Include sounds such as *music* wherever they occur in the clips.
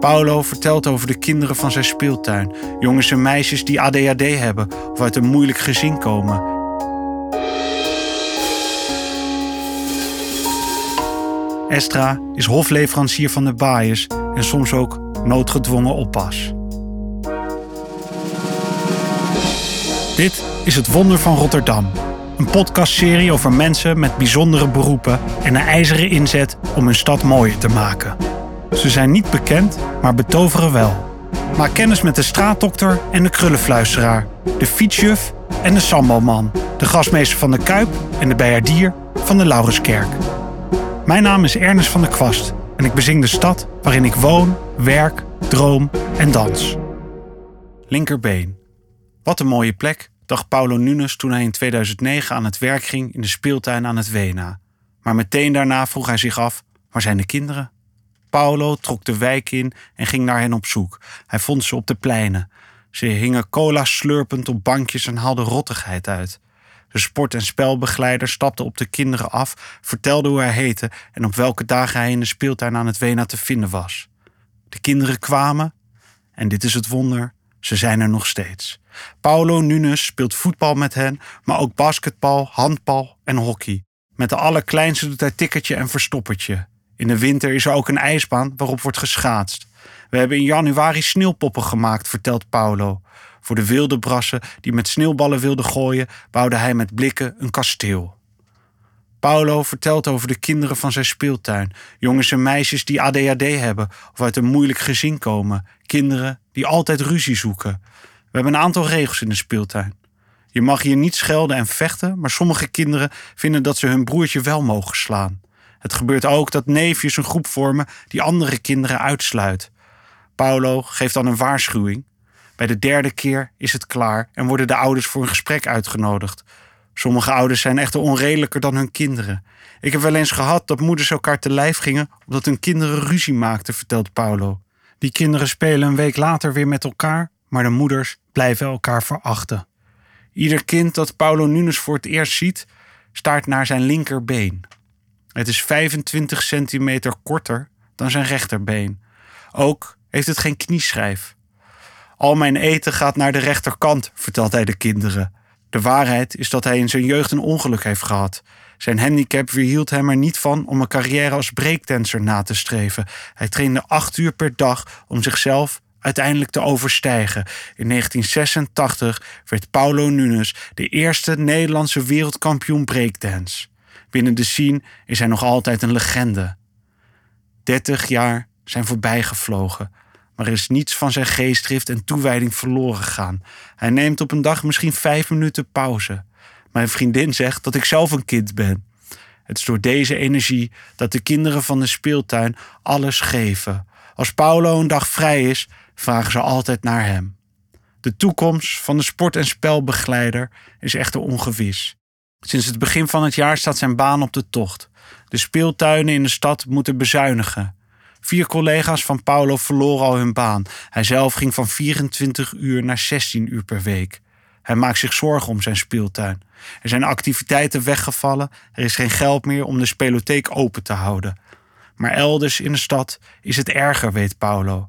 Paulo vertelt over de kinderen van zijn speeltuin. Jongens en meisjes die ADHD hebben of uit een moeilijk gezin komen. Estra is hofleverancier van de baaiers en soms ook noodgedwongen oppas. Dit is Het Wonder van Rotterdam. Een podcastserie over mensen met bijzondere beroepen en een ijzeren inzet om hun stad mooier te maken. Ze zijn niet bekend, maar betoveren wel. Maak kennis met de straatdokter en de krullenfluisteraar, de fietsjuf en de sambalman, de gasmeester van de Kuip en de bijaardier van de Laurenskerk. Mijn naam is Ernest van der Kwast en ik bezing de stad waarin ik woon, werk, droom en dans. Linkerbeen. Wat een mooie plek, dacht Paulo Nunes toen hij in 2009 aan het werk ging in de speeltuin aan het Wena. Maar meteen daarna vroeg hij zich af: waar zijn de kinderen? Paulo trok de wijk in en ging naar hen op zoek. Hij vond ze op de pleinen. Ze hingen cola slurpend op bankjes en haalden rottigheid uit. De sport- en spelbegeleider stapte op de kinderen af, vertelde hoe hij heette en op welke dagen hij in de speeltuin aan het Wena te vinden was. De kinderen kwamen, en dit is het wonder, ze zijn er nog steeds. Paulo Nunes speelt voetbal met hen, maar ook basketbal, handbal en hockey. Met de allerkleinste doet hij tikkertje en verstoppertje. In de winter is er ook een ijsbaan waarop wordt geschaatst. We hebben in januari sneeuwpoppen gemaakt, vertelt Paulo. Voor de wilde brassen die met sneeuwballen wilden gooien, bouwde hij met blikken een kasteel. Paulo vertelt over de kinderen van zijn speeltuin. Jongens en meisjes die ADHD hebben of uit een moeilijk gezin komen. Kinderen die altijd ruzie zoeken. We hebben een aantal regels in de speeltuin. Je mag hier niet schelden en vechten, maar sommige kinderen vinden dat ze hun broertje wel mogen slaan. Het gebeurt ook dat neefjes een groep vormen die andere kinderen uitsluit. Paulo geeft dan een waarschuwing. Bij de derde keer is het klaar en worden de ouders voor een gesprek uitgenodigd. Sommige ouders zijn echter onredelijker dan hun kinderen. Ik heb wel eens gehad dat moeders elkaar te lijf gingen omdat hun kinderen ruzie maakten, vertelt Paulo. Die kinderen spelen een week later weer met elkaar, maar de moeders blijven elkaar verachten. Ieder kind dat Paulo Nunes voor het eerst ziet, staart naar zijn linkerbeen. Het is 25 centimeter korter dan zijn rechterbeen. Ook heeft het geen knieschijf. Al mijn eten gaat naar de rechterkant, vertelt hij de kinderen. De waarheid is dat hij in zijn jeugd een ongeluk heeft gehad. Zijn handicap weerhield hem er niet van om een carrière als breakdancer na te streven. Hij trainde acht uur per dag om zichzelf uiteindelijk te overstijgen. In 1986 werd Paulo Nunes de eerste Nederlandse wereldkampioen breakdance. Binnen de scene is hij nog altijd een legende. Dertig jaar zijn voorbijgevlogen, maar er is niets van zijn geestdrift en toewijding verloren gegaan. Hij neemt op een dag misschien vijf minuten pauze. Mijn vriendin zegt dat ik zelf een kind ben. Het is door deze energie dat de kinderen van de speeltuin alles geven. Als Paulo een dag vrij is, vragen ze altijd naar hem. De toekomst van de sport- en spelbegeleider is echter ongewis. Sinds het begin van het jaar staat zijn baan op de tocht. De speeltuinen in de stad moeten bezuinigen. Vier collega's van Paulo verloren al hun baan. Hij zelf ging van 24 uur naar 16 uur per week. Hij maakt zich zorgen om zijn speeltuin. Er zijn activiteiten weggevallen. Er is geen geld meer om de spelotheek open te houden. Maar elders in de stad is het erger, weet Paulo.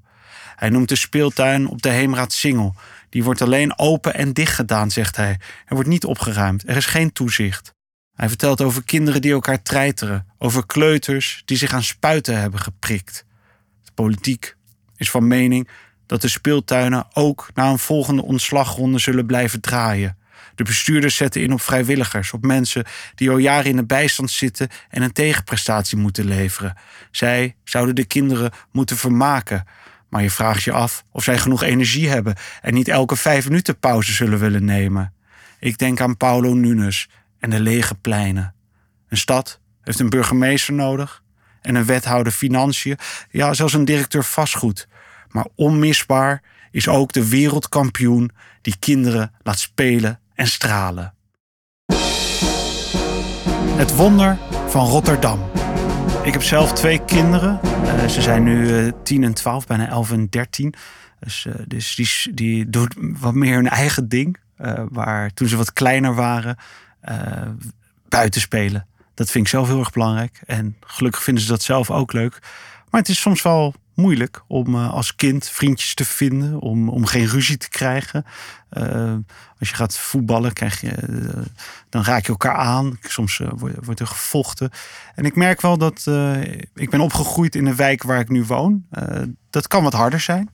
Hij noemt de speeltuin op de Heemraad Singel. Die wordt alleen open en dicht gedaan, zegt hij. Er wordt niet opgeruimd. Er is geen toezicht. Hij vertelt over kinderen die elkaar treiteren, over kleuters die zich aan spuiten hebben geprikt. De politiek is van mening dat de speeltuinen ook na een volgende ontslagronde zullen blijven draaien. De bestuurders zetten in op vrijwilligers, op mensen die al jaren in de bijstand zitten en een tegenprestatie moeten leveren. Zij zouden de kinderen moeten vermaken, maar je vraagt je af of zij genoeg energie hebben en niet elke vijf minuten pauze zullen willen nemen. Ik denk aan Paulo Nunes en de lege pleinen. Een stad heeft een burgemeester nodig en een wethouder financiën, ja, zelfs een directeur vastgoed. Maar onmisbaar is ook de wereldkampioen die kinderen laat spelen en stralen. Het wonder van Rotterdam. Ik heb zelf twee kinderen. Uh, ze zijn nu uh, 10 en 12, bijna 11 en 13. Dus, uh, dus die, die wat meer hun eigen ding. waar toen ze wat kleiner waren, buiten spelen. Dat vind ik zelf heel erg belangrijk. En gelukkig vinden ze dat zelf ook leuk. Maar het is soms wel moeilijk om eh, als kind vriendjes te vinden, om, om geen ruzie te krijgen. Uh, als je gaat voetballen, krijg je, uh, dan raak je elkaar aan. Soms wordt er gevochten. En ik merk wel dat ik ben opgegroeid in de wijk waar ik nu woon. dat kan wat harder zijn.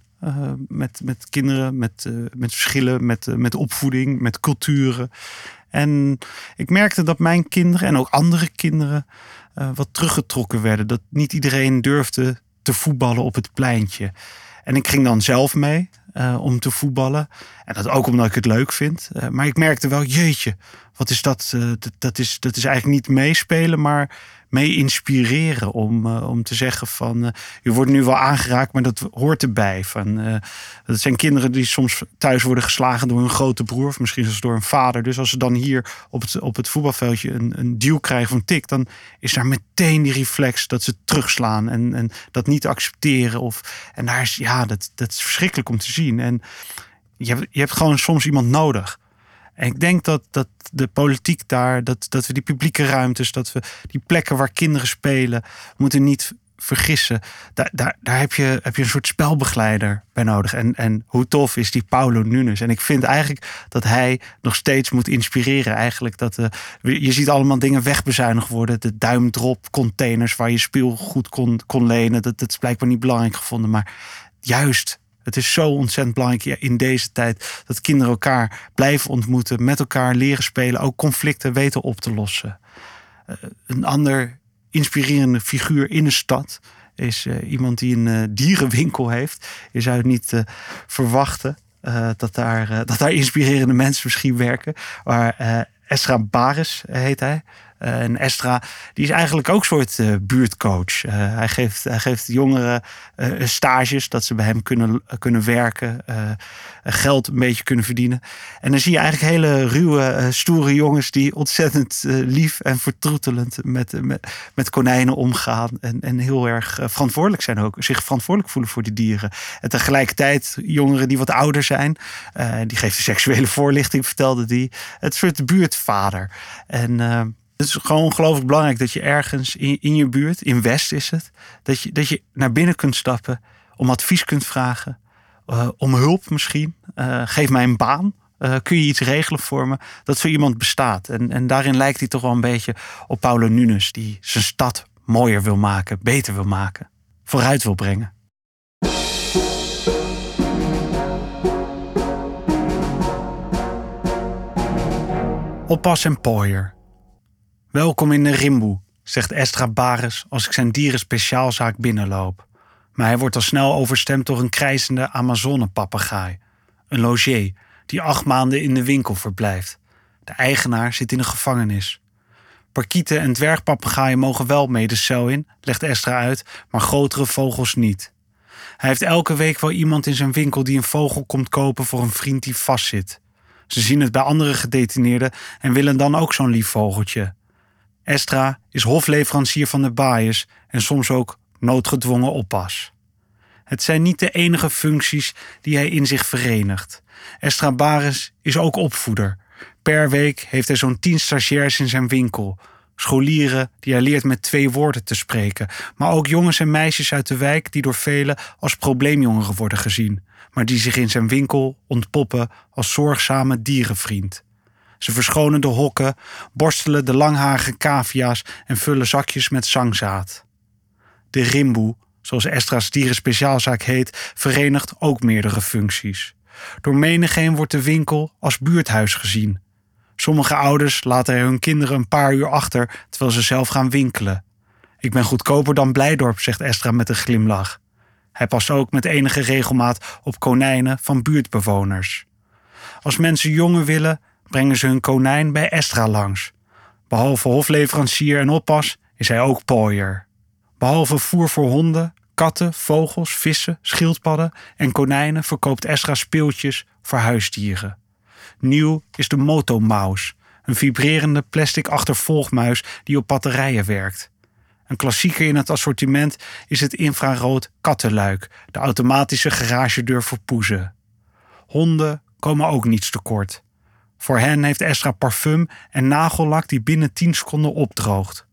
met, met kinderen, met, met verschillen, met, met opvoeding, met culturen. En ik merkte dat mijn kinderen en ook andere kinderen wat teruggetrokken werden. Dat niet iedereen durfde te voetballen op het pleintje. En ik ging dan zelf mee uh, om te voetballen. En dat ook omdat ik het leuk vind. Uh, maar ik merkte wel, jeetje, wat is dat? Uh, dat, dat, is, dat is eigenlijk niet meespelen, maar mee inspireren. Om, uh, om te zeggen van, uh, je wordt nu wel aangeraakt, maar dat hoort erbij. Van, uh, dat zijn kinderen die soms thuis worden geslagen door een grote broer. Of misschien zelfs door een vader. Dus als ze dan hier op het, op het voetbalveldje een, een duw krijgen van tik. Dan is daar meteen die reflex dat ze terugslaan. En, en dat niet accepteren. Of, en daar is, ja, dat, dat is verschrikkelijk om te zien. En je je hebt gewoon soms iemand nodig en ik denk dat, dat de politiek daar, dat, dat we die publieke ruimtes, dat we die plekken waar kinderen spelen, moeten niet vergissen. Daar, daar, daar heb, je, heb je een soort spelbegeleider bij nodig. En, en hoe tof is die Paulo Nunes? En ik vind eigenlijk dat hij nog steeds moet inspireren. Eigenlijk dat uh, je ziet allemaal dingen wegbezuinigd worden. De duimdrop containers waar je speelgoed kon, kon lenen. Dat, dat is blijkbaar niet belangrijk gevonden. Maar juist het is zo ontzettend belangrijk in deze tijd dat kinderen elkaar blijven ontmoeten, met elkaar leren spelen, ook conflicten weten op te lossen. Uh, een ander inspirerende figuur in de stad is uh, iemand die een uh, dierenwinkel heeft. Je zou het niet verwachten dat, daar, dat daar inspirerende mensen misschien werken. Maar Esra Baris heet hij. Eh, en Estra, die is eigenlijk ook een soort uh, buurtcoach. Uh, hij, geeft, hij geeft jongeren stages, dat ze bij hem kunnen, kunnen werken, geld een beetje kunnen verdienen. En dan zie je eigenlijk hele ruwe, stoere jongens die ontzettend lief en vertroetelend met, met, met konijnen omgaan. En, en heel erg verantwoordelijk zijn ook, zich verantwoordelijk voelen voor die dieren. En tegelijkertijd jongeren die wat ouder zijn, die geeft de seksuele *laughs* voorlichting, vertelde die. Het soort buurtvader. En het is gewoon ongelooflijk belangrijk dat je ergens in, je buurt, in West is het, dat je, dat je naar binnen kunt stappen, om advies kunt vragen, uh, om hulp misschien. Uh, geef mij een baan. Uh, kun je iets regelen voor me? Dat zo iemand bestaat. En, en daarin lijkt hij toch wel een beetje op Paulo Nunes, die zijn stad mooier wil maken, beter wil maken, vooruit wil brengen. Oppas en pooier. Welkom in de Rimboe, zegt Estra Bares als ik zijn dierenspeciaalzaak binnenloop. Maar hij wordt al snel overstemd door een krijzende Amazone-papegaai. Een logier die acht maanden in de winkel verblijft. De eigenaar zit in de gevangenis. Parkieten en dwergpapegaaien mogen wel mee de cel in, legt Estra uit, maar grotere vogels niet. Hij heeft elke week wel iemand in zijn winkel die een vogel komt kopen voor een vriend die vastzit. Ze zien het bij andere gedetineerden en willen dan ook zo'n lief vogeltje. Estra is hofleverancier van de baaiers en soms ook noodgedwongen oppas. Het zijn niet de enige functies die hij in zich verenigt. Estra Baris is ook opvoeder. Per week heeft hij zo'n tien stagiairs in zijn winkel. Scholieren die hij leert met twee woorden te spreken. Maar ook jongens en meisjes uit de wijk die door velen als probleemjongeren worden gezien. Maar die zich in zijn winkel ontpoppen als zorgzame dierenvriend. Ze verschonen de hokken, borstelen de langharige cavia's en vullen zakjes met zangzaad. De rimboe, zoals Estra's dierenspeciaalzaak heet, verenigt ook meerdere functies. Door menigeen wordt de winkel als buurthuis gezien. Sommige ouders laten hun kinderen een paar uur achter terwijl ze zelf gaan winkelen. Ik ben goedkoper dan Blijdorp, zegt Estra met een glimlach. Hij past ook met enige regelmaat op konijnen van buurtbewoners. Als mensen jongen willen, brengen ze hun konijn bij Estra langs. Behalve hofleverancier en oppas is hij ook pooier. Behalve voer voor honden, katten, vogels, vissen, schildpadden en konijnen verkoopt Estra speeltjes voor huisdieren. Nieuw is de Motomouse, een vibrerende plastic achtervolgmuis die op batterijen werkt. Een klassieker in het assortiment is het infrarood kattenluik, de automatische garagedeur voor poezen. Honden komen ook niets tekort. Voor hen heeft Estra parfum en nagellak die binnen 10 seconden opdroogt.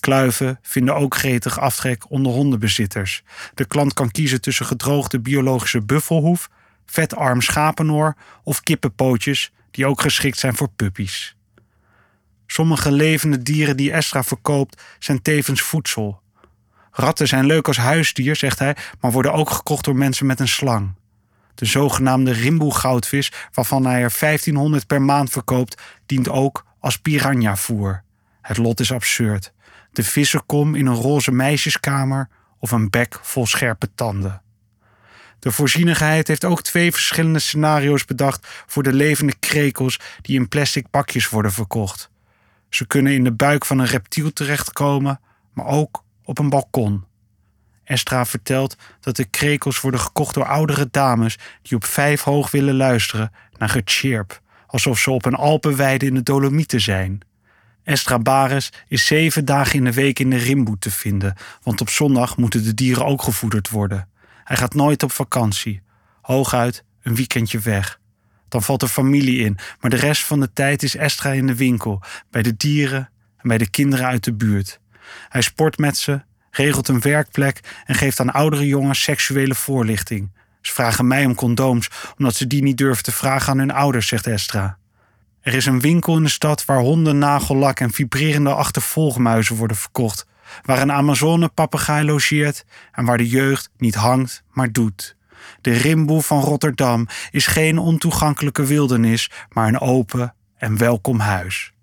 Kluiven vinden ook gretig aftrek onder hondenbezitters. De klant kan kiezen tussen gedroogde biologische buffelhoef, vetarm schapenoor of kippenpootjes die ook geschikt zijn voor puppies. Sommige levende dieren die Estra verkoopt zijn tevens voedsel. Ratten zijn leuk als huisdier, zegt hij, maar worden ook gekocht door mensen met een slang. De zogenaamde rimboe-goudvis, waarvan hij er 1500 per maand verkoopt, dient ook als piranha-voer. Het lot is absurd. De vissenkom in een roze meisjeskamer of een bek vol scherpe tanden. De voorzienigheid heeft ook twee verschillende scenario's bedacht voor de levende krekels die in plastic pakjes worden verkocht. Ze kunnen in de buik van een reptiel terechtkomen, maar ook op een balkon. Estra vertelt dat de krekels worden gekocht door oudere dames die op vijf hoog willen luisteren naar gechirp, alsof ze op een Alpenweide in de Dolomieten zijn. Estra Bares is zeven dagen in de week in de Rimboe te vinden, want op zondag moeten de dieren ook gevoederd worden. Hij gaat nooit op vakantie, hooguit een weekendje weg. Dan valt er familie in, maar de rest van de tijd is Estra in de winkel, bij de dieren en bij de kinderen uit de buurt. Hij sport met ze, regelt een werkplek en geeft aan oudere jongens seksuele voorlichting. Ze vragen mij om condooms omdat ze die niet durven te vragen aan hun ouders, zegt Estra. Er is een winkel in de stad waar honden, nagellak en vibrerende achtervolgmuizen worden verkocht, waar een Amazone-papegaai logeert en waar de jeugd niet hangt, maar doet. De rimboe van Rotterdam is geen ontoegankelijke wildernis, maar een open en welkom huis.